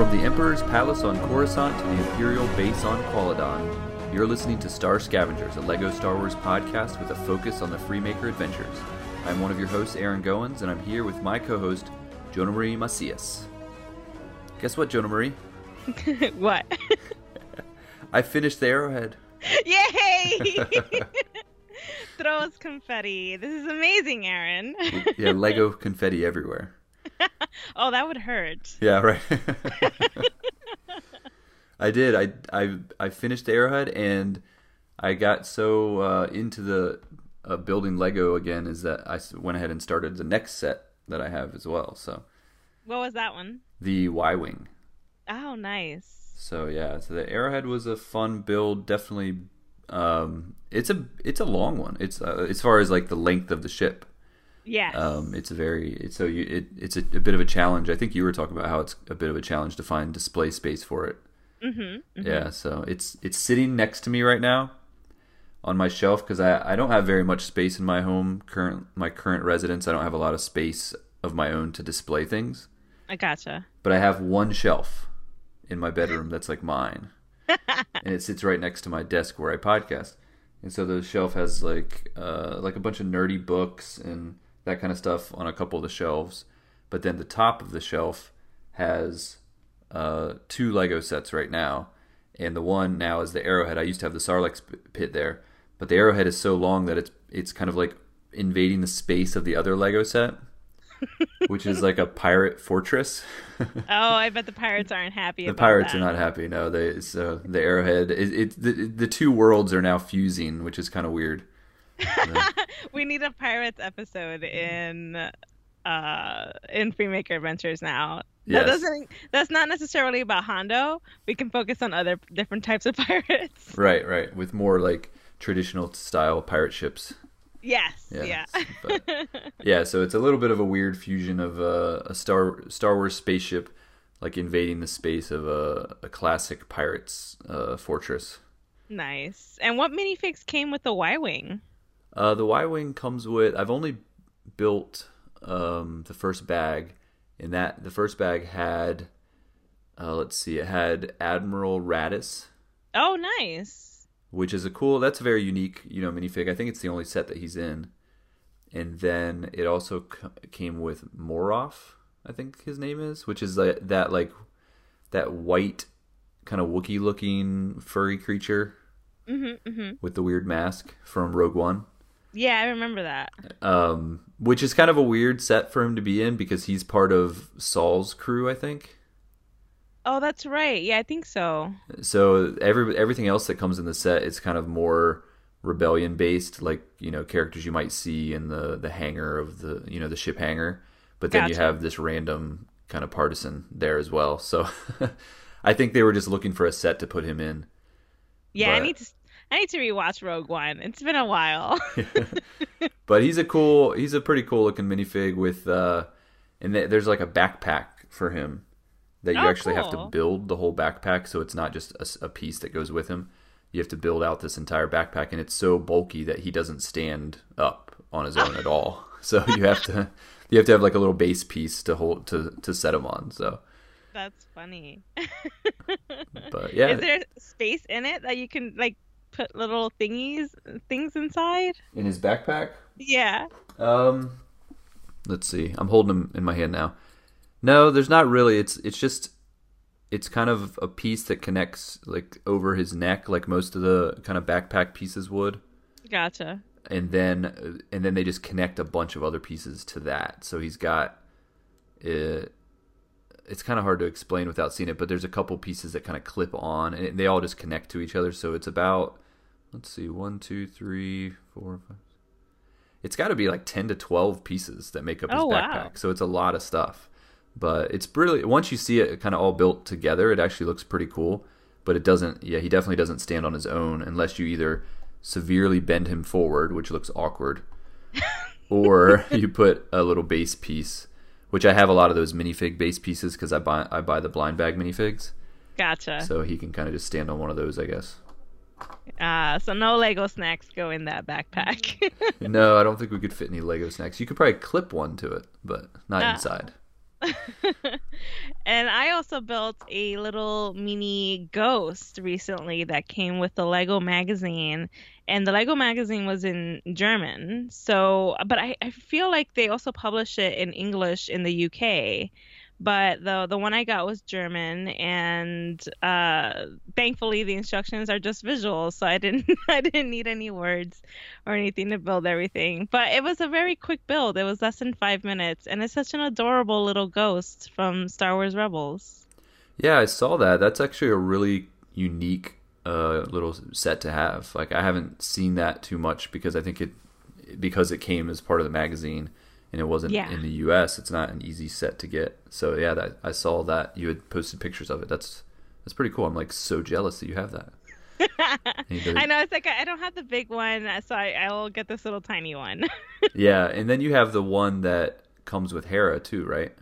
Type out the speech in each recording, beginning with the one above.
From the Emperor's Palace on Coruscant to the Imperial Base on Qualadon, you're listening to Star Scavengers, a LEGO Star Wars podcast with a focus on the Freemaker adventures. I'm one of your hosts, Aaron Goins, and I'm here with my co host, Jonah Marie Macias. Guess what, Jonah Marie? what? I finished the Arrowhead. Yay! Throws confetti. This is amazing, Aaron. yeah, Lego confetti everywhere. oh, that would hurt. Yeah, right. I did. I I I finished the Arrowhead, and I got so uh, into the uh, building Lego again is that I went ahead and started the next set that I have as well. So, what was that one? The Y wing. Oh, nice. So yeah, so the Arrowhead was a fun build. Definitely, um, it's a it's a long one. It's uh, as far as like the length of the ship. Yes. Um, it's a very it's so you it, it's a, a, bit of a challenge. I think you were talking about how it's a bit of a challenge to find display space for it. Mm-hmm, mm-hmm. Yeah. So it's it's sitting next to me right now on my shelf because I I don't have very much space in my home current my current residence. I don't have a lot of space of my own to display things. I gotcha. But I have one shelf in my bedroom that's like mine, and it sits right next to my desk where I podcast. And so the shelf has like uh, like a bunch of nerdy books and that kind of stuff on a couple of the shelves. But then the top of the shelf has uh, two Lego sets right now, and the one now is the Arrowhead. I used to have the Sarlacc pit there, but the Arrowhead is so long that it's it's kind of like invading the space of the other Lego set. which is like a pirate fortress. oh, I bet the pirates aren't happy. the pirates that. are not happy. No, they so the arrowhead. It, it the, the two worlds are now fusing, which is kind of weird. we need a pirates episode in uh in Freemaker Adventures now. Yes. That doesn't that's not necessarily about Hondo. We can focus on other different types of pirates. Right, right. With more like traditional style pirate ships. Yes. Yeah. Yeah. but, yeah. So it's a little bit of a weird fusion of uh, a Star Star Wars spaceship, like invading the space of a, a classic pirates uh, fortress. Nice. And what minifigs came with the Y wing? Uh, the Y wing comes with. I've only built um, the first bag, and that the first bag had. Uh, let's see. It had Admiral Raddus. Oh, nice which is a cool. That's a very unique, you know, minifig. I think it's the only set that he's in. And then it also c- came with Moroff, I think his name is, which is like that like that white kind of Wookie looking furry creature mm-hmm, mm-hmm. with the weird mask from Rogue One. Yeah, I remember that. Um, which is kind of a weird set for him to be in because he's part of Saw's crew, I think. Oh, that's right. Yeah, I think so. So every everything else that comes in the set is kind of more rebellion based, like you know characters you might see in the the hangar of the you know the ship hangar. But then gotcha. you have this random kind of partisan there as well. So I think they were just looking for a set to put him in. Yeah, but... I need to I need to rewatch Rogue One. It's been a while. but he's a cool he's a pretty cool looking minifig with uh and there's like a backpack for him that you oh, actually cool. have to build the whole backpack so it's not just a, a, piece that goes with him you have to build out this entire backpack and it's so bulky that he doesn't stand up on his own at all so you have to you have to have like a little base piece to hold to to set him on so that's funny but yeah is there space in it that you can like put little thingies things inside in his backpack yeah um let's see i'm holding him in my hand now no, there's not really. It's it's just it's kind of a piece that connects like over his neck, like most of the kind of backpack pieces would. Gotcha. And then and then they just connect a bunch of other pieces to that. So he's got it. It's kind of hard to explain without seeing it, but there's a couple pieces that kind of clip on, and they all just connect to each other. So it's about let's see, one, two, three, four, five. It's got to be like ten to twelve pieces that make up his oh, backpack. Wow. So it's a lot of stuff but it's really once you see it kind of all built together, it actually looks pretty cool. But it doesn't. Yeah, he definitely doesn't stand on his own unless you either severely bend him forward, which looks awkward, or you put a little base piece. Which I have a lot of those minifig base pieces because I buy I buy the blind bag minifigs. Gotcha. So he can kind of just stand on one of those, I guess. Uh, so no Lego snacks go in that backpack. no, I don't think we could fit any Lego snacks. You could probably clip one to it, but not uh, inside. and I also built a little mini ghost recently that came with the Lego magazine. And the Lego magazine was in German. So, but I, I feel like they also publish it in English in the UK but the the one I got was German, and uh, thankfully the instructions are just visual, so I didn't I didn't need any words or anything to build everything. But it was a very quick build. It was less than five minutes, and it's such an adorable little ghost from Star Wars Rebels. Yeah, I saw that. That's actually a really unique uh, little set to have. Like I haven't seen that too much because I think it because it came as part of the magazine and it wasn't Yeah. in the U.S. It's not an easy set to get. So yeah, that I saw that you had posted pictures of it. That's that's pretty cool. I'm like so jealous that you have that. I know it's like I don't have the big one, so I, I will get this little tiny one. yeah, and then you have the one that comes with Hera too, right?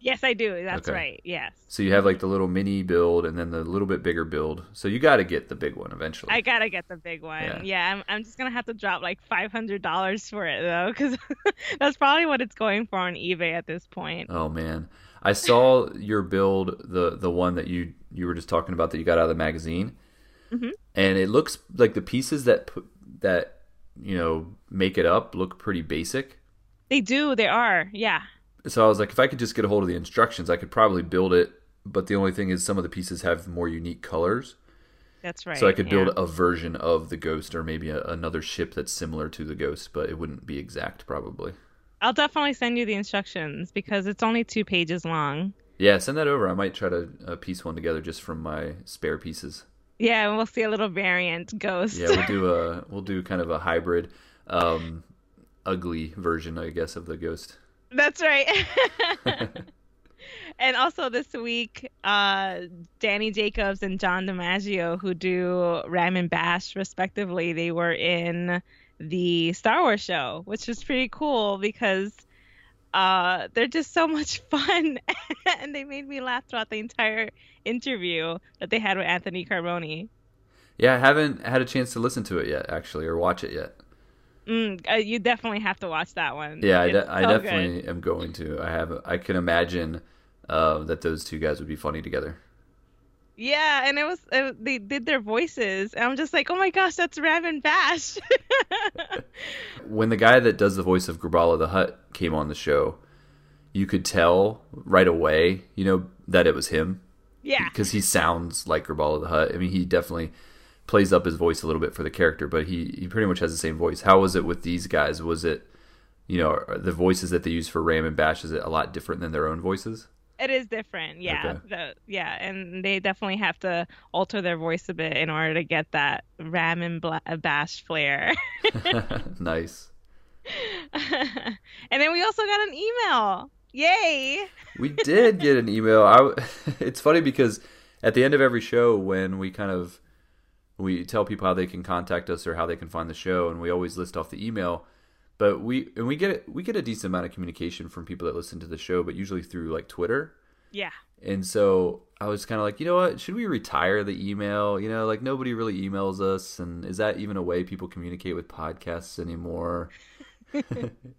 Yes, I do. That's Okay. right. Yes. So you have like the little mini build and then the little bit bigger build. So you got to get the big one eventually. I gotta get the big one. Yeah. Yeah, I'm, I'm just gonna have to drop like five hundred dollars for it though, because that's probably what it's going for on eBay at this point. Oh man, I saw your build the the one that you you were just talking about that you got out of the magazine, Mhm. and it looks like the pieces that put that you know make it up look pretty basic. They do. They are. Yeah. So I was like, if I could just get a hold of the instructions, I could probably build it. But the only thing is, some of the pieces have more unique colors, That's right. so I could build yeah. a version of the Ghost or maybe a, another ship that's similar to the Ghost, but it wouldn't be exact probably. I'll definitely send you the instructions because it's only two pages long. Yeah, send that over. I might try to uh, piece one together just from my spare pieces. Yeah, and we'll see a little variant ghost. Yeah, we'll do a we'll do kind of a hybrid, um, ugly version, I guess, of the ghost. That's right. and also this week, uh, Danny Jacobs and John DiMaggio, who do Ram and Bash respectively, they were in the Star Wars show, which was pretty cool because uh, they're just so much fun, and they made me laugh throughout the entire interview that they had with Anthony Carboni. Yeah, I haven't had a chance to listen to it yet, actually, or watch it yet. Mm, uh, you definitely have to watch that one. Yeah, I, de- I so good. definitely am going to. I have. I can imagine uh, that those two guys would be funny together. Yeah, and it was uh, they did their voices, and I'm just like, oh my gosh, that's Ram and Bash. When the guy that does the voice of Grabbala the Hutt came on the show, you could tell right away, you know, that it was him. yeah, because he sounds like Grabbala the Hutt. I mean, he definitely plays up his voice a little bit for the character, but he he pretty much has the same voice. How was it with these guys? Was it, you know, the voices that they use for Ram and Bash is it a lot different than their own voices? it is different. Yeah, Okay. the, yeah, and they definitely have to alter their voice a bit in order to get that Ram and Bla- uh, Bash flair. nice. and then we also got an email. Yay! We did get an email. I it's funny because at the end of every show, when we kind of we tell people how they can contact us or how they can find the show, and we always list off the email. But we and we get we get a decent amount of communication from people that listen to the show, but usually through like Twitter. Yeah, And so I was kind of like, you know what? Should we retire the email? You know, like nobody really emails us, and is that even a way people communicate with podcasts anymore?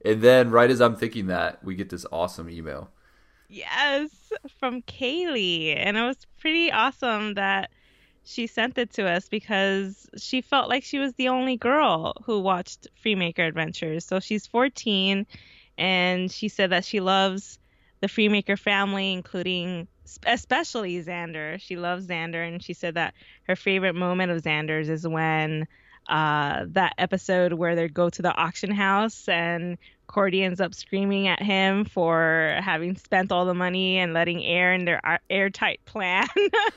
and then, right as I'm thinking that, we get this awesome email. Yes, from Kaylee. And it was pretty awesome that she sent it to us because she felt like she was the only girl who watched Freemaker Adventures. So she's 14 and she said that she loves the Freemaker family, including especially Zander. She loves Zander and she said that her favorite moment of Zander's is when uh, that episode where they go to the auction house and Kordi ends up screaming at him for having spent all the money and letting air in their airtight plan.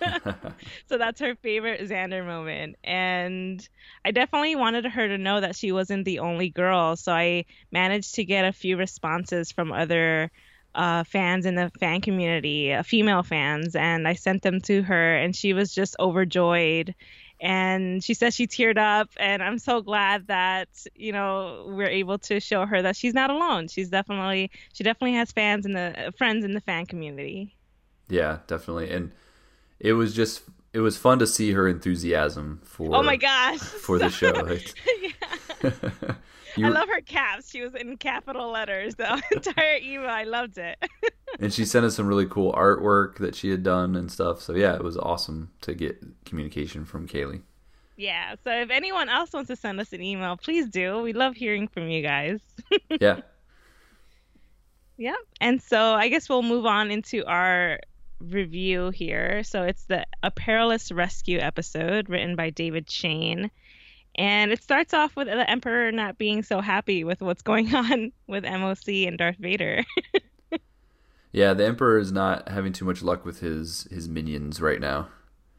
so that's her favorite Zander moment. And I definitely wanted her to know that she wasn't the only girl. So I managed to get a few responses from other uh, fans in the fan community, uh, female fans, and I sent them to her, and she was just overjoyed. And she says she teared up, and I'm so glad that you know we're able to show her that she's not alone. She's definitely she definitely has fans in the uh, friends in the fan community. yeah, definitely. And it was just it was fun to see her enthusiasm for Oh my gosh! for the show. Yeah. you, I love her caps. She was in capital letters the entire email. I loved it. and she sent us some really cool artwork that she had done and stuff. So yeah, it was awesome to get communication from Kaylee. Yeah. So if anyone else wants to send us an email, please do. We love hearing from you guys. yeah. Yep. And so I guess we'll move on into our review here. So it's the A Perilous Rescue episode written by David Shane. And it starts off with the Emperor not being so happy with what's going on with MOC and Darth Vader. yeah, the Emperor is not having too much luck with his his minions right now.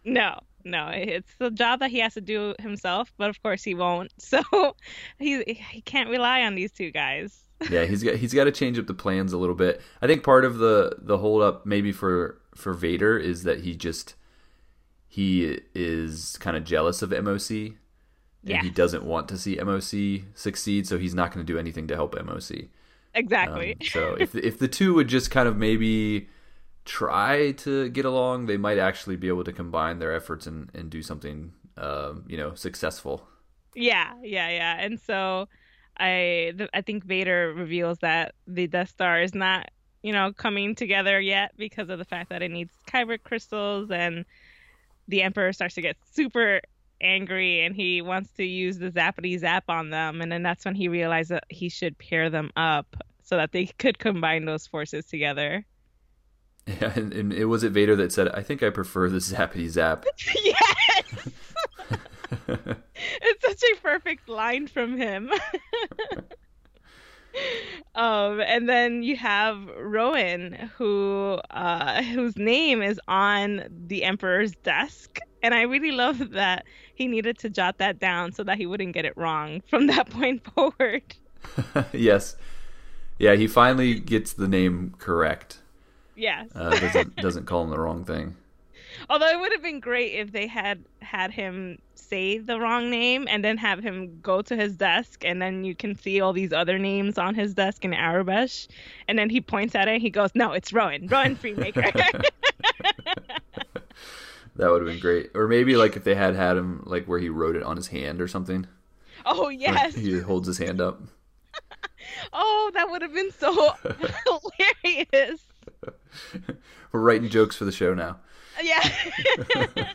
No, no, it's the job that he has to do himself, but of course he won't. So he he can't rely on these two guys. yeah, he's got he's got to change up the plans a little bit. I think part of the the hold up maybe for for Vader is that he just he is kind of jealous of MOC yeah. he doesn't want to see MOC succeed, so he's not going to do anything to help MOC. Exactly. Um, so if if the two would just kind of maybe try to get along, they might actually be able to combine their efforts and and do something, um, you know, successful. Yeah, yeah, yeah. And so I I think Vader reveals that the Death Star is not you know coming together yet because of the fact that it needs kyber crystals and the Emperor starts to get super angry and he wants to use the zappity zap on them. And then that's when he realized that he should pair them up so that they could combine those forces together. Yeah and, and it was it vader that said i think i prefer the zappity zap. Yes! It's such a perfect line from him. Um, and then you have Rowan, who uh, whose name is on the Emperor's desk, and I really love that he needed to jot that down so that he wouldn't get it wrong from that point forward. yes. Yeah, he finally gets the name correct. Yes. uh, doesn't doesn't call him the wrong thing. Although it would have been great if they had had him say the wrong name and then have him go to his desk and then you can see all these other names on his desk in Aurebesh and then he points at it and he goes, No, it's Rowan. Rowan Freemaker. That would have been great. Or maybe like if they had had him like where he wrote it on his hand or something. Oh yes. He holds his hand up. oh, that would have been so hilarious. We're writing jokes for the show now. Yeah.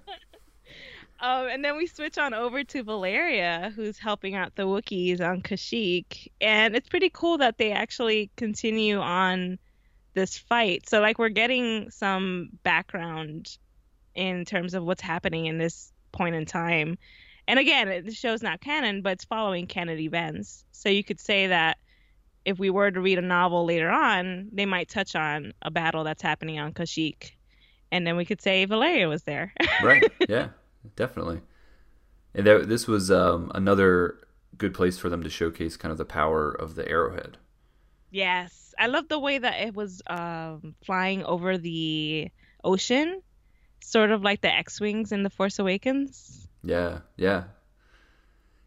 um, and then we switch on over to Valeria, who's helping out the Wookiees on Kashyyyk, and it's pretty cool that they actually continue on this fight. So like we're getting some background in terms of what's happening in this point in time. And again, the show's not canon, but it's following canon events. So you could say that if we were to read a novel later on, they might touch on a battle that's happening on Kashyyyk. And then we could say Valeria was there. right. Yeah, definitely. And there, this was um, another good place for them to showcase kind of the power of the arrowhead. Yes. I love the way that it was um, flying over the ocean sort of like the X-wings in the Force Awakens. Yeah, yeah,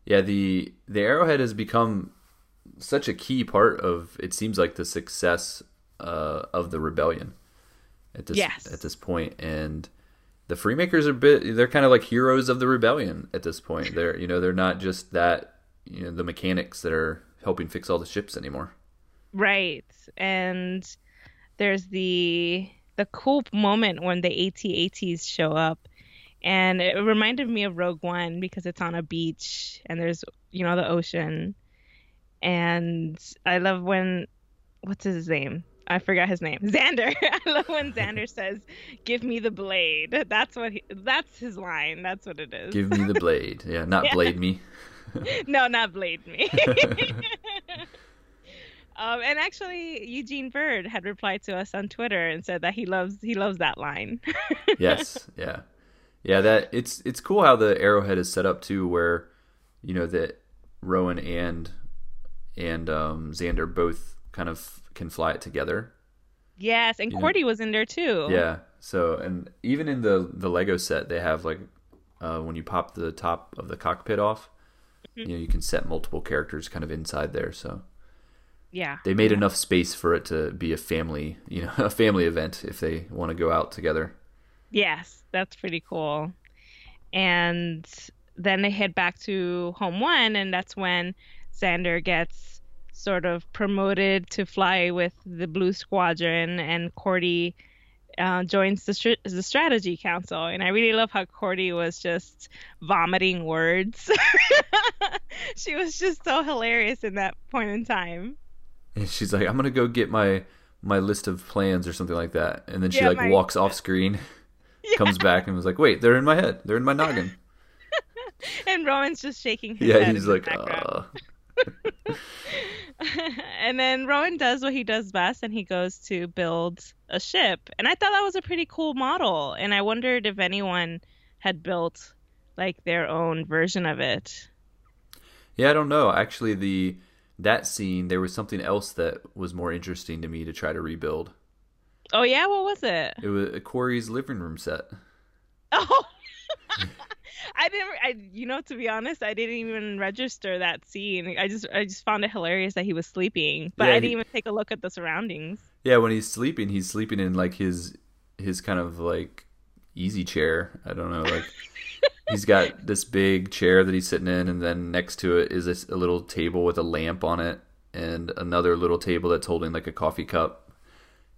yeah. The the arrowhead has become such a key part of it seems like the success uh, of the rebellion at this yes. at this point, and the Freemakers are bit they're kind of like heroes of the rebellion at this point. They're you know they're not just that you know the mechanics that are helping fix all the ships anymore. Right, and there's the the cool moment when the AT-ATs show up. And it reminded me of Rogue One because it's on a beach and there's, you know, the ocean. And I love when, what's his name? I forgot his name. Zander. I love when Zander says, "Give me the blade." That's what he, that's his line. That's what it is. Give me the blade. Yeah, not yeah. blade me. no, not blade me. Um, and actually, Eugene Byrd had replied to us on Twitter and said that he loves he loves that line. yes, yeah, yeah. That it's it's cool how the arrowhead is set up too, where you know that Rowan and and um, Zander both kind of can fly it together. Yes, and you Kordi know? was in there too. Yeah. So and even in the the Lego set, they have like uh, when you pop the top of the cockpit off, mm-hmm. you know you can set multiple characters kind of inside there. So yeah. They made enough space for it to be a family, you know, a family event if they want to go out together. Yes, that's pretty cool. And then they head back to home one, and that's when Zander gets sort of promoted to fly with the Blue Squadron, and Kordi uh, joins the, str- the strategy council. And I really love how Kordi was just vomiting words. she was just so hilarious in that point in time. And she's like, "I'm gonna go get my my list of plans or something like that," and then she Yeah, like my- walks off screen, comes back, and was like, "Wait, they're in my head. They're in my noggin." And Rowan's just shaking his yeah, head. he's like, uh, and then Rowan does what he does best and he goes to build a ship. And I thought that was a pretty cool model. And I wondered if anyone had built like their own version of it. Yeah, I don't know. Actually, the that scene there was something else that was more interesting to me to try to rebuild. Oh yeah, what was it? It was Corey's living room set. Oh. I didn't I you know to be honest, I didn't even register that scene. I just I just found it hilarious that he was sleeping, but Yeah, I didn't even take a look at the surroundings. Yeah, when he's sleeping, he's sleeping in like his his kind of like easy chair. I don't know, like he's got this big chair that he's sitting in, and then next to it is this, a little table with a lamp on it, and another little table that's holding like a coffee cup.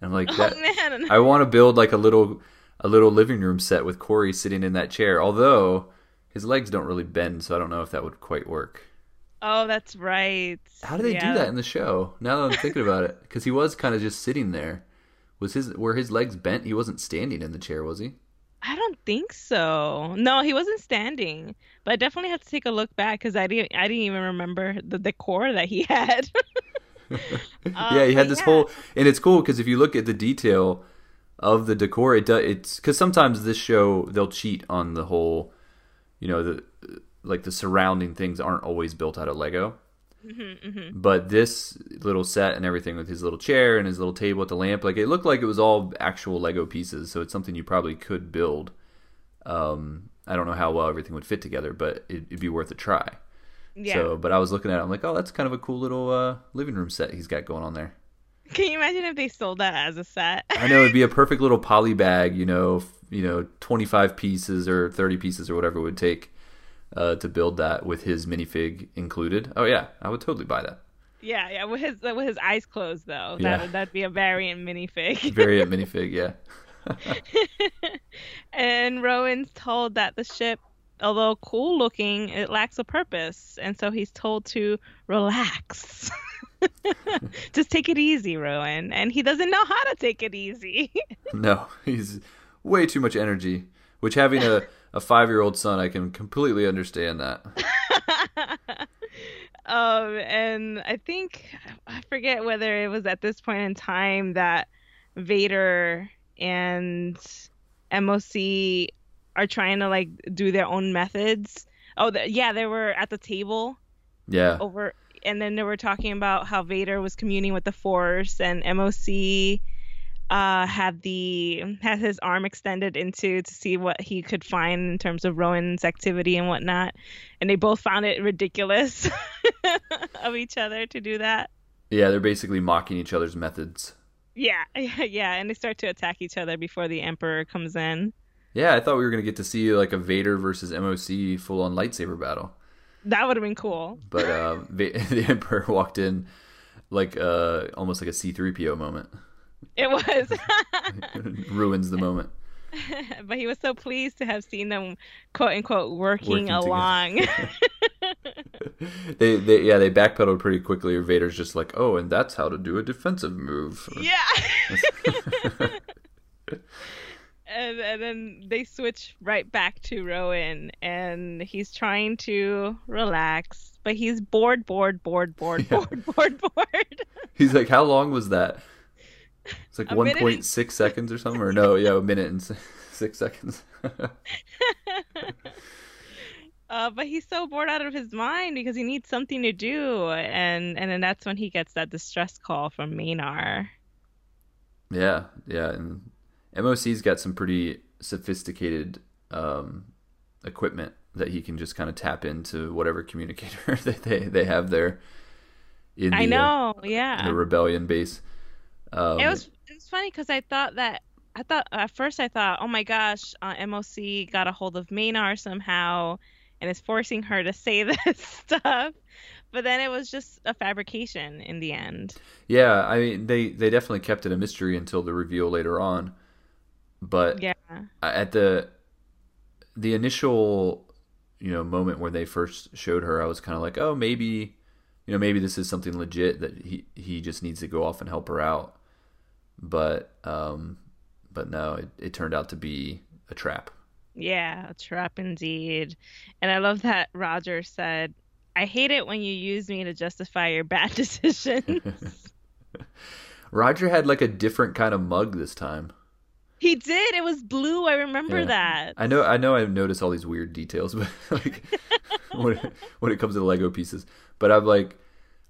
And I'm like, oh, that, oh man. I want to build like a little a little living room set with Corey sitting in that chair. Although his legs don't really bend, so I don't know if that would quite work. Oh, that's right. How do they Yeah. do that in the show? Now that I'm thinking about it, because he was kind of just sitting there. Was his were his legs bent? He wasn't standing in the chair, was he? I don't think so. No, he wasn't standing. But I definitely have to take a look back because I didn't. I didn't even remember the decor that he had. Uh, yeah, he had this yeah. whole, and it's cool because if you look at the detail of the decor, it does. It's because sometimes this show they'll cheat on the whole, you know, the like the surrounding things aren't always built out of Lego. Mm-hmm, But this little set and everything with his little chair and his little table with the lamp, like it looked like it was all actual Lego pieces. So it's something you probably could build. Um, I don't know how well everything would fit together, but it, it'd be worth a try. Yeah. So, but I was looking at it, I'm like, oh, that's kind of a cool little uh, living room set he's got going on there. Can you imagine if they sold that as a set? I know it'd be a perfect little poly bag, you know, you know, 25 pieces or 30 pieces or whatever it would take uh, to build that with his minifig included. Oh yeah, I would totally buy that. yeah, yeah. With his with his eyes closed though, Yeah. that that'd be a variant minifig. Variant minifig, yeah. and Rowan's told that the ship, although cool looking, it lacks a purpose, and so he's told to relax. Just take it easy, Rowan. And he doesn't know how to take it easy. No, he's way too much energy. Which having a, a five year old son, I can completely understand that. um, and I think I forget whether it was at this point in time that Vader and MOC are trying to like do their own methods. Oh, the, yeah, they were at the table Yeah, over, and then they were talking about how Vader was communing with the Force, and MOC uh, had the had his arm extended into to see what he could find in terms of Rowan's activity and whatnot, and they both found it ridiculous of each other to do that. yeah, they're basically mocking each other's methods. Yeah, yeah, yeah, and they start to attack each other before the Emperor comes in. Yeah, I thought we were gonna get to see like a Vader versus MOC full on lightsaber battle, That would have been cool. but uh, the Emperor walked in like uh, almost like a C three PO moment, It was. ruins the moment. but he was so pleased to have seen them quote unquote working, Working along. They, they yeah they backpedaled pretty quickly. Vader's just like, oh, and that's how to do a defensive move. yeah. and, and then they switch right back to Rowan, and he's trying to relax, but he's bored, bored, bored, bored, Yeah. bored, bored, bored. He's like, how long was that? It's like 1.6 point and- seconds or something, or no, yeah, a minute and six seconds. Uh, but he's so bored out of his mind because he needs something to do, and and then that's when he gets that distress call from Maynard. yeah, yeah, and MOC's got some pretty sophisticated um, equipment that he can just kind of tap into whatever communicator that they they have there. In the, I uh, know, yeah. the rebellion base. Um, It was it was funny because I thought that I thought at first I thought, oh my gosh, uh, MOC got a hold of Maynard somehow and is forcing her to say this stuff. But then it was just a fabrication in the end. Yeah, I mean they they definitely kept it a mystery until the reveal later on. But Yeah. at the the initial you know moment when they first showed her, I was kind of like, oh, maybe you know maybe this is something legit that he he just needs to go off and help her out. But um, but no, it, it turned out to be a trap. Yeah, a trap indeed. And I love that Roger said, I hate it when you use me to justify your bad decisions. Roger had like a different kind of mug this time. He did. It was blue. I remember Yeah. that. I know, I know, I've noticed all these weird details, but like when it, when it comes to the Lego pieces, but I'm like,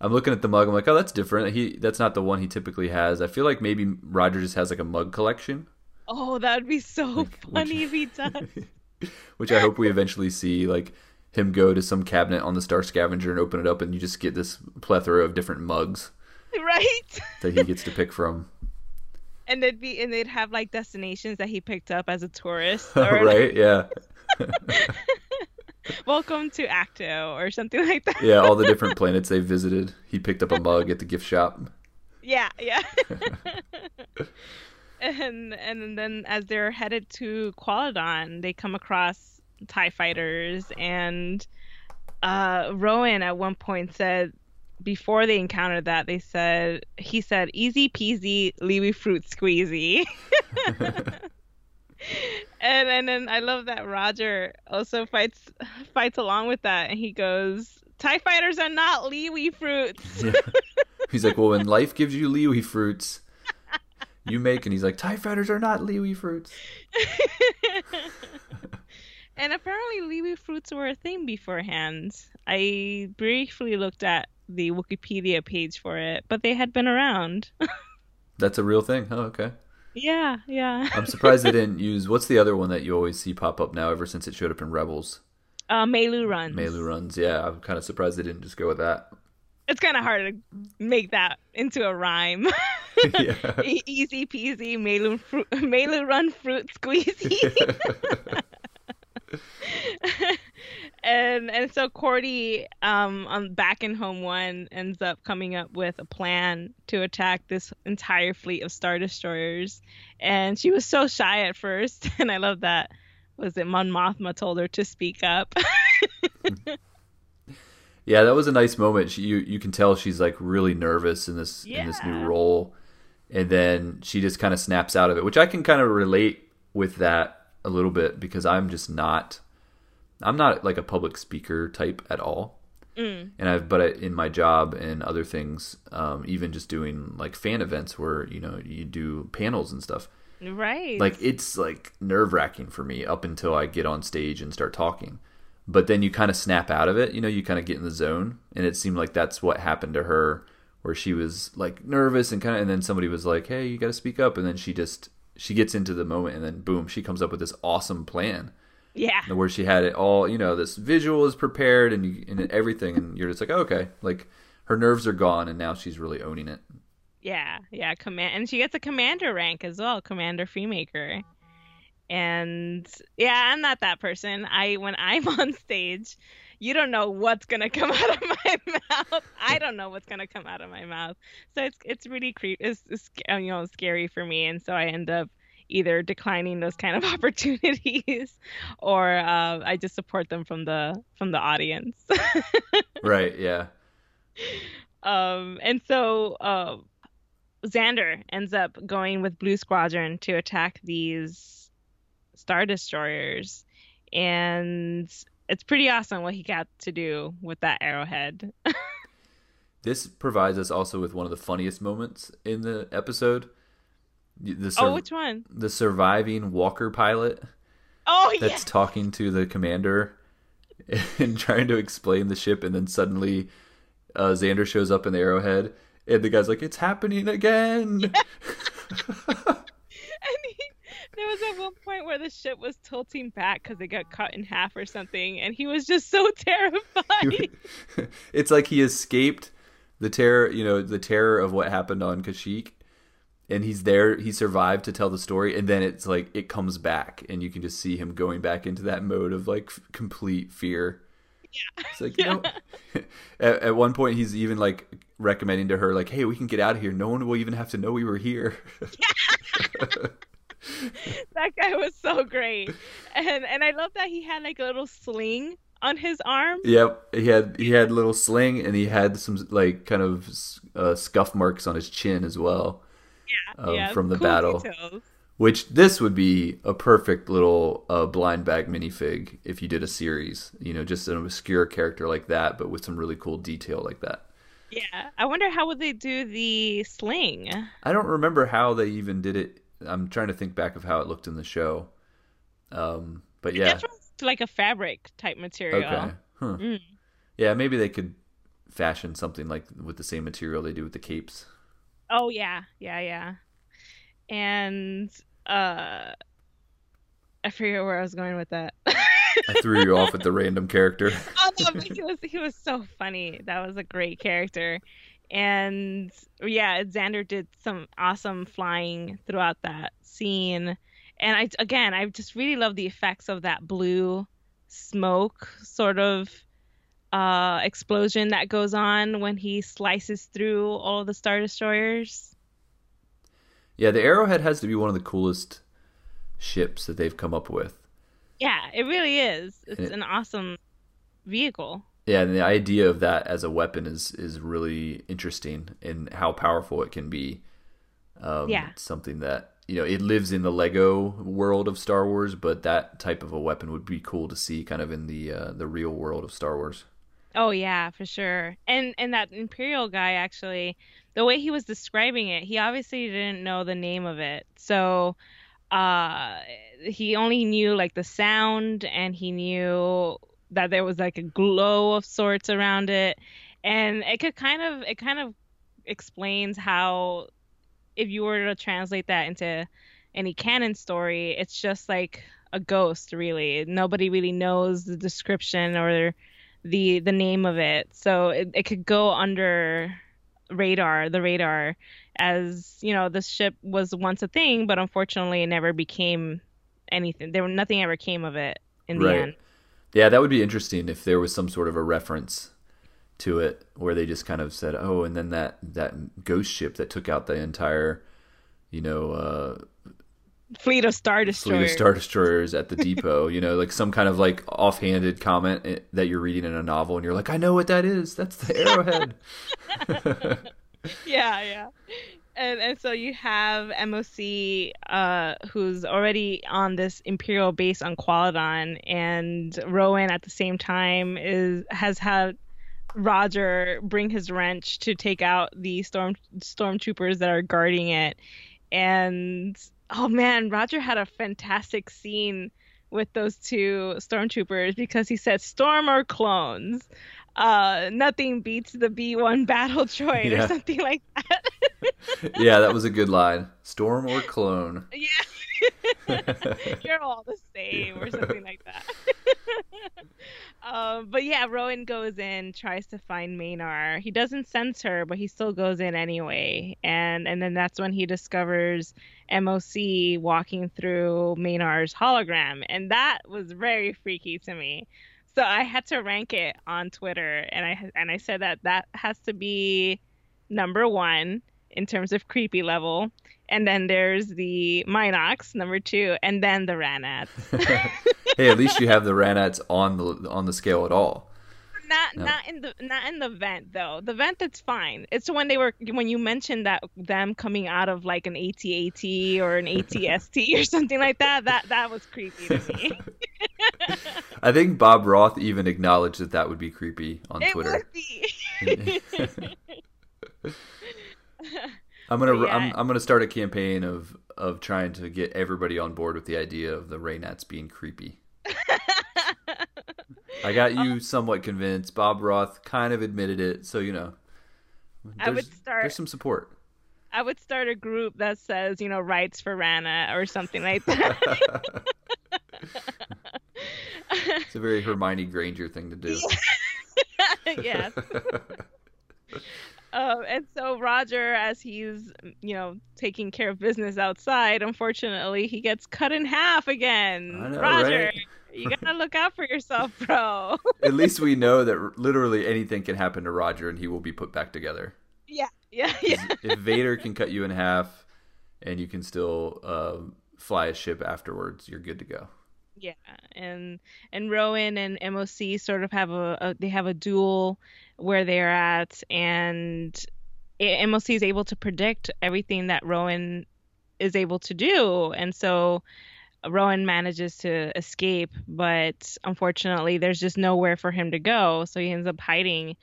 I'm looking at the mug. I'm like, oh, that's different. He that's not the one he typically has. I feel like maybe Roger just has like a mug collection, Oh, that would be so Like, funny which- if he does. which I hope we eventually see. Like him go to some cabinet on the Star Scavenger and open it up, and you just get this plethora of different mugs right? that he gets to pick from. And they'd be and they'd have like destinations that he picked up as a tourist. Or right? Yeah, welcome to Acto or something like that. yeah. All the different planets they visited. He picked up a mug at the gift shop. Yeah, yeah. and and then as they're headed to Qualadon, they come across Tie fighters, and uh, Rowan at one point said before they encountered that they said he said easy peasy lewy fruit squeezy. and and then I love that Roger also fights fights along with that, and he goes. Tie fighters are not lewy fruits. Yeah. He's like, well, when life gives you leewee fruits, you make, and he's like, Tie fighters are not leewee fruits. and apparently, lewy fruits were a thing beforehand. I briefly looked at the Wikipedia page for it, but they had been around. That's a real thing. Oh, okay. yeah, yeah. I'm surprised they didn't use. What's the other one that you always see pop up now? Ever since it showed up in Rebels, Uh, meilooruns. Melu runs. Yeah, I'm kind of surprised they didn't just go with that. It's kind of hard to make that into a rhyme. yeah. E- Easy peasy, Melu, fruit, Melu run fruit squeezy. And and so Kordi, um, on back in Home One, ends up coming up with a plan to attack this entire fleet of star destroyers. And she was so shy at first, and I love that. Was it Mon Mothma told her to speak up? Yeah, that was a nice moment. She, you you can tell she's like really nervous in this in this new role, and then she just kind of snaps out of it, which I can kind of relate with that a little bit because I'm just not, I'm not like a public speaker type at all, Mm. and I've but I, in my job and other things, um, even just doing like fan events where you know you do panels and stuff, right. like it's like nerve wracking for me up until I get on stage and start talking. But then you kind of snap out of it, you know, you kind of get in the zone, and it seemed like that's what happened to her, where she was like nervous and kind of, and then somebody was like, "Hey, you got to speak up," and then she just she gets into the moment, and then boom, she comes up with this awesome plan yeah. where she had it all, you know, this visual is prepared and you, and everything, and you're just like, oh, okay, like her nerves are gone, and now she's really owning it. Yeah, yeah, command, and she gets a commander rank as well, commander freemaker. And yeah, I'm not that person. I when I'm on stage, you don't know what's gonna come out of my mouth. I don't know what's gonna come out of my mouth. So it's it's really creep. It's, it's you know scary for me, and so I end up either declining those kind of opportunities, or uh, I just support them from the from the audience. Right? Yeah. Um, and so uh, Zander ends up going with Blue Squadron to attack these Star Destroyers. And it's pretty awesome what he got to do with that arrowhead. This provides us also with one of the funniest moments in the episode. The sur- oh, which one? the surviving Walker pilot Oh, yeah. that's talking to the commander and trying to explain the ship, and then suddenly uh, Zander shows up in the arrowhead, and the guy's like, "It's happening again!" And he, there was at one point where the ship was tilting back because it got cut in half or something, and he was just so terrified. it's like he escaped the terror, you know, the terror of what happened on Kashyyyk, and he's there. He survived to tell the story, and then it's like it comes back, and you can just see him going back into that mode of like f- complete fear. Yeah. It's like, yeah. at, at one point he's even like recommending to her, like, hey, we can get out of here. No one will even have to know we were here. Yeah. that guy was so great. And and I love that he had like a little sling on his arm. Yep, he had he had a little sling and he had some like kind of uh, scuff marks on his chin as well. Yeah, um, yeah from the cool battle. Details. Which this would be a perfect little uh, blind bag minifig if you did a series. You know, just an obscure character like that, but with some really cool detail like that. Yeah, I wonder how would they do the sling. I don't remember how they even did it. I'm trying to think back of how it looked in the show. Um, but yeah, like a fabric type material. Okay. Huh. Mm. Yeah, maybe they could fashion something like with the same material they do with the capes. Oh yeah, yeah, yeah. And uh I forget where I was going with that. I threw you off with the random character. oh no, but he was he was so funny. That was a great character. And yeah, Zander did some awesome flying throughout that scene. And I again, I just really love the effects of that blue smoke sort of uh, explosion that goes on when he slices through all the star destroyers. Yeah, the Arrowhead has to be one of the coolest ships that they've come up with. Yeah, it really is. It's it, an awesome vehicle. Yeah, and the idea of that as a weapon is is really interesting and how powerful it can be. Um, yeah, something that you know it lives in the Lego world of Star Wars, but that type of a weapon would be cool to see kind of in the uh, the real world of Star Wars. Oh yeah, for sure. And and that Imperial guy actually, the way he was describing it, he obviously didn't know the name of it. So uh he only knew like the sound and he knew that there was like a glow of sorts around it. And it could kind of it kind of explains how if you were to translate that into any canon story, it's just like a ghost really. Nobody really knows the description or the the name of it, so it, it could go under radar, the radar, as you know, this ship was once a thing, but unfortunately, it never became anything. There, nothing ever came of it in the end. Yeah, that would be interesting if there was some sort of a reference to it where they just kind of said, "Oh, and then that that ghost ship that took out the entire, you know, uh, fleet of star destroyers. Fleet of star destroyers at the depot. you know, like some kind of like offhanded comment eh, that you're reading in a novel, and you're like, I know what that is. That's the arrowhead. yeah, yeah. And and so you have MOC, uh, who's already on this Imperial base on Qualadon, and Rowan at the same time is has had Roger bring his wrench to take out the storm stormtroopers that are guarding it, and oh man, Roger had a fantastic scene with those two stormtroopers because he said storm or clones. Uh, nothing beats the B1 battle droid yeah. or something like that. yeah, that was a good line. Storm or clone. Yeah. You're all the same or something like that. Um, but yeah, Rowan goes in, tries to find Maynar. He doesn't sense her, but he still goes in anyway. And and then that's when he discovers MOC walking through Maynar's hologram, and that was very freaky to me. So I had to rank it on Twitter, and I and I said that that has to be number one in terms of creepy level, and then there's the Mynocks, number two, and then the Ranats. hey, at least you have the Ranats on the on the scale at all not no. not in the not in the vent though. The vent that's fine. It's when they were when you mentioned that them coming out of like an AT-AT or an ATST or something like that. That that was creepy to me. I think Bob Roth even acknowledged that that would be creepy on it Twitter. I'm gonna yeah. I'm, I'm gonna start a campaign of of trying to get everybody on board with the idea of the Ranats being creepy. I got you um, somewhat convinced. Bob Roth kind of admitted it, so you know. I would start. There's some support. I would start a group that says, you know, rights for Rana or something like that. it's a very Hermione Granger thing to do. yes. Um, and so Roger, as he's you know taking care of business outside, unfortunately he gets cut in half again. Know, Roger, right? You gotta look out for yourself, bro. At least we know that literally anything can happen to Roger and he will be put back together. Yeah, yeah, yeah. if Vader can cut you in half and you can still uh, fly a ship afterwards, you're good to go. Yeah, and and Rowan and MOC sort of have a, a they have a duel where they're at, and MOC is able to predict everything that Rowan is able to do, and so Rowan manages to escape, but unfortunately, there's just nowhere for him to go, so he ends up hiding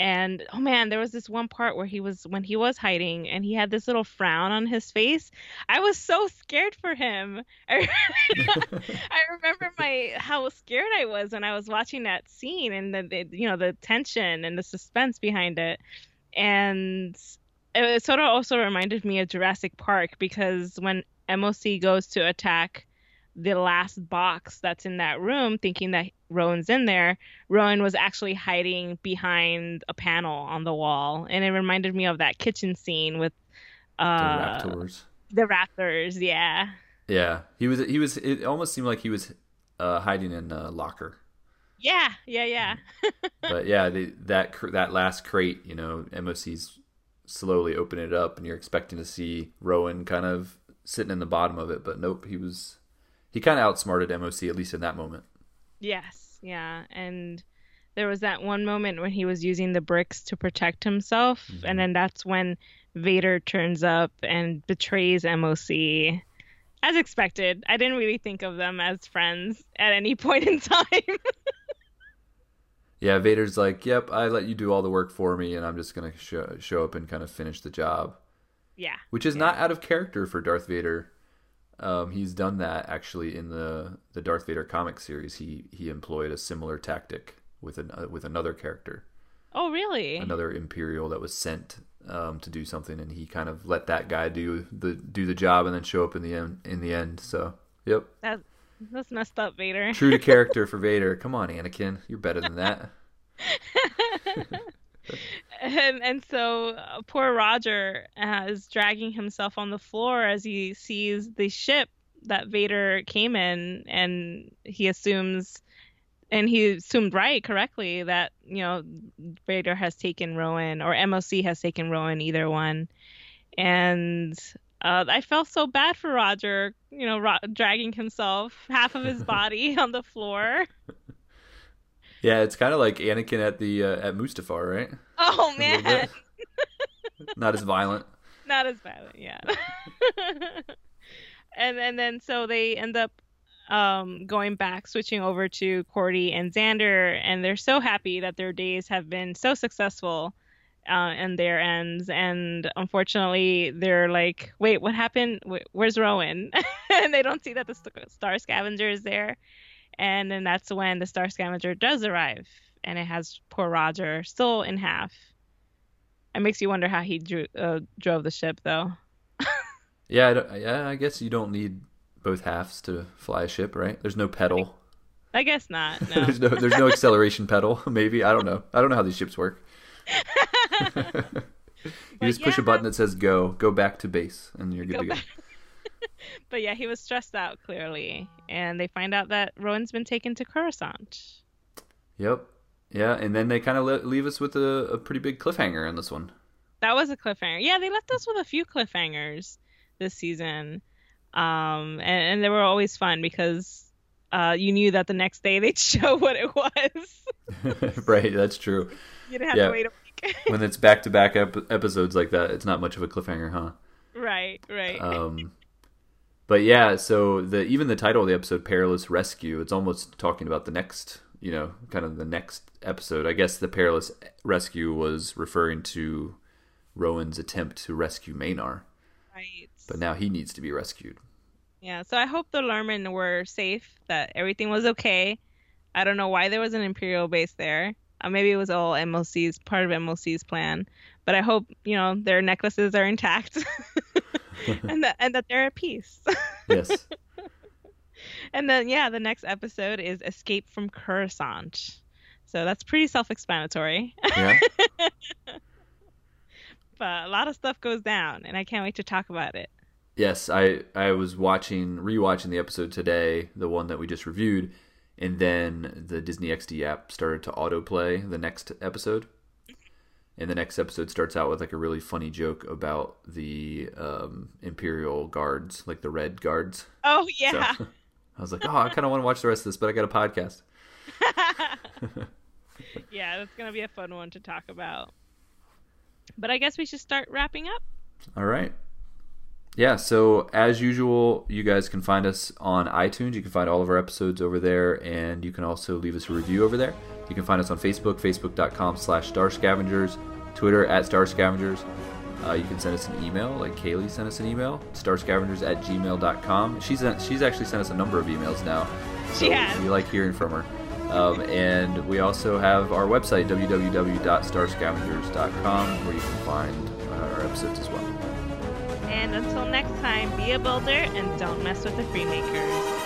and oh man there was this one part where he was when he was hiding and he had this little frown on his face i was so scared for him. I, I remember my how scared i was when i was watching that scene and the, the you know the tension and the suspense behind it. And it sort of also reminded me of jurassic park because when moc goes to attack the last box that's in that room, thinking that Rowan's in there, Rowan was actually hiding behind a panel on the wall, and it reminded me of that kitchen scene with uh, the raptors. The raptors, yeah. Yeah, he was. He was. It almost seemed like he was uh, hiding in a locker. Yeah, yeah, yeah. but yeah, the, that that last crate, you know, MOC's slowly opening it up, and you're expecting to see Rowan kind of sitting in the bottom of it, but nope, he was he kind of outsmarted MOC at least in that moment. Yes, yeah, and there was that one moment when he was using the bricks to protect himself, mm-hmm. and then that's when Vader turns up and betrays MOC. As expected, I didn't really think of them as friends at any point in time. yeah, Vader's like, "Yep, I let you do all the work for me, and I'm just gonna show, show up and kind of finish the job." Yeah, which is yeah. not out of character for Darth Vader. Um, he's done that actually in the the Darth Vader comic series. He he employed a similar tactic with an uh, with another character. Oh, really? Another Imperial that was sent um, to do something, and he kind of let that guy do the do the job, and then show up in the end. In the end, so yep. That that's messed up, Vader. True to character for Vader. Come on, Anakin, you're better than that. and and so uh, poor Roger uh, is dragging himself on the floor as he sees the ship that Vader came in, and he assumes, and he assumed right correctly that you know Vader has taken Rowan or MOC has taken Rowan, either one, and. Uh, I felt so bad for Roger, you know, ro- dragging himself half of his body on the floor. Yeah, it's kind of like Anakin at the uh, at Mustafar, right? Oh man, not as violent. Not as violent, yeah. and and then so they end up um, going back, switching over to Kordi and Zander, and they're so happy that their days have been so successful uh, and their ends. And unfortunately, they're like, "Wait, what happened? Where's Rowan?" and they don't see that the Star Scavenger is there and then that's when the Star Scavenger does arrive, and it has poor Roger still in half. It makes you wonder how he drew, uh, drove the ship, though. yeah, I yeah, I guess you don't need both halves to fly a ship, right? There's no pedal. I guess not. No. there's no there's no acceleration pedal. Maybe I don't know. I don't know how these ships work. you just push yeah, a button that says "go," go back to base, and you're good to go. Back. but yeah, he was stressed out clearly, and they find out that Rowan's been taken to Coruscant. Yep. Yeah, and then they kind of le- leave us with a, a pretty big cliffhanger in this one. That was a cliffhanger. Yeah, they left us with a few cliffhangers this season, um, and, and they were always fun because uh, you knew that the next day they'd show what it was. right, that's true. You didn't have yeah. to wait a week. when it's back to back episodes like that, it's not much of a cliffhanger, huh? Right, right. Um, but yeah, so the even the title of the episode, "Perilous Rescue," it's almost talking about the next, you know, kind of the next episode. I guess the perilous rescue was referring to Rowan's attempt to rescue Maynar. Right. But now he needs to be rescued. Yeah, so I hope the Lurmen were safe, that everything was okay. I don't know why there was an Imperial base there. Uh, maybe it was all MOC's part of MOC's plan. But I hope you know their necklaces are intact. and that and that they're at peace. yes. And then yeah, the next episode is Escape from Coruscant. So that's pretty self-explanatory. Yeah. but a lot of stuff goes down, and I can't wait to talk about it. Yes, I I was watching rewatching the episode today, the one that we just reviewed, and then the Disney XD app started to autoplay the next episode. And the next episode starts out with like a really funny joke about the um, Imperial guards, like the red guards. Oh yeah. So, I was like, oh, I kind of want to watch the rest of this, but I got a podcast. yeah, that's gonna be a fun one to talk about. But I guess we should start wrapping up. All right. Yeah, so as usual, you guys can find us on iTunes. You can find all of our episodes over there, and you can also leave us a review over there. You can find us on Facebook, facebook.com slash Star Scavengers, Twitter at Star Scavengers. Uh, you can send us an email, like Kaylee sent us an email, starscavengers at gmail.com. She's, she's actually sent us a number of emails now. So she has. We like hearing from her. Um, and we also have our website, www.starscavengers.com, where you can find uh, our episodes as well. And until next time, be a builder and don't mess with the Freemakers.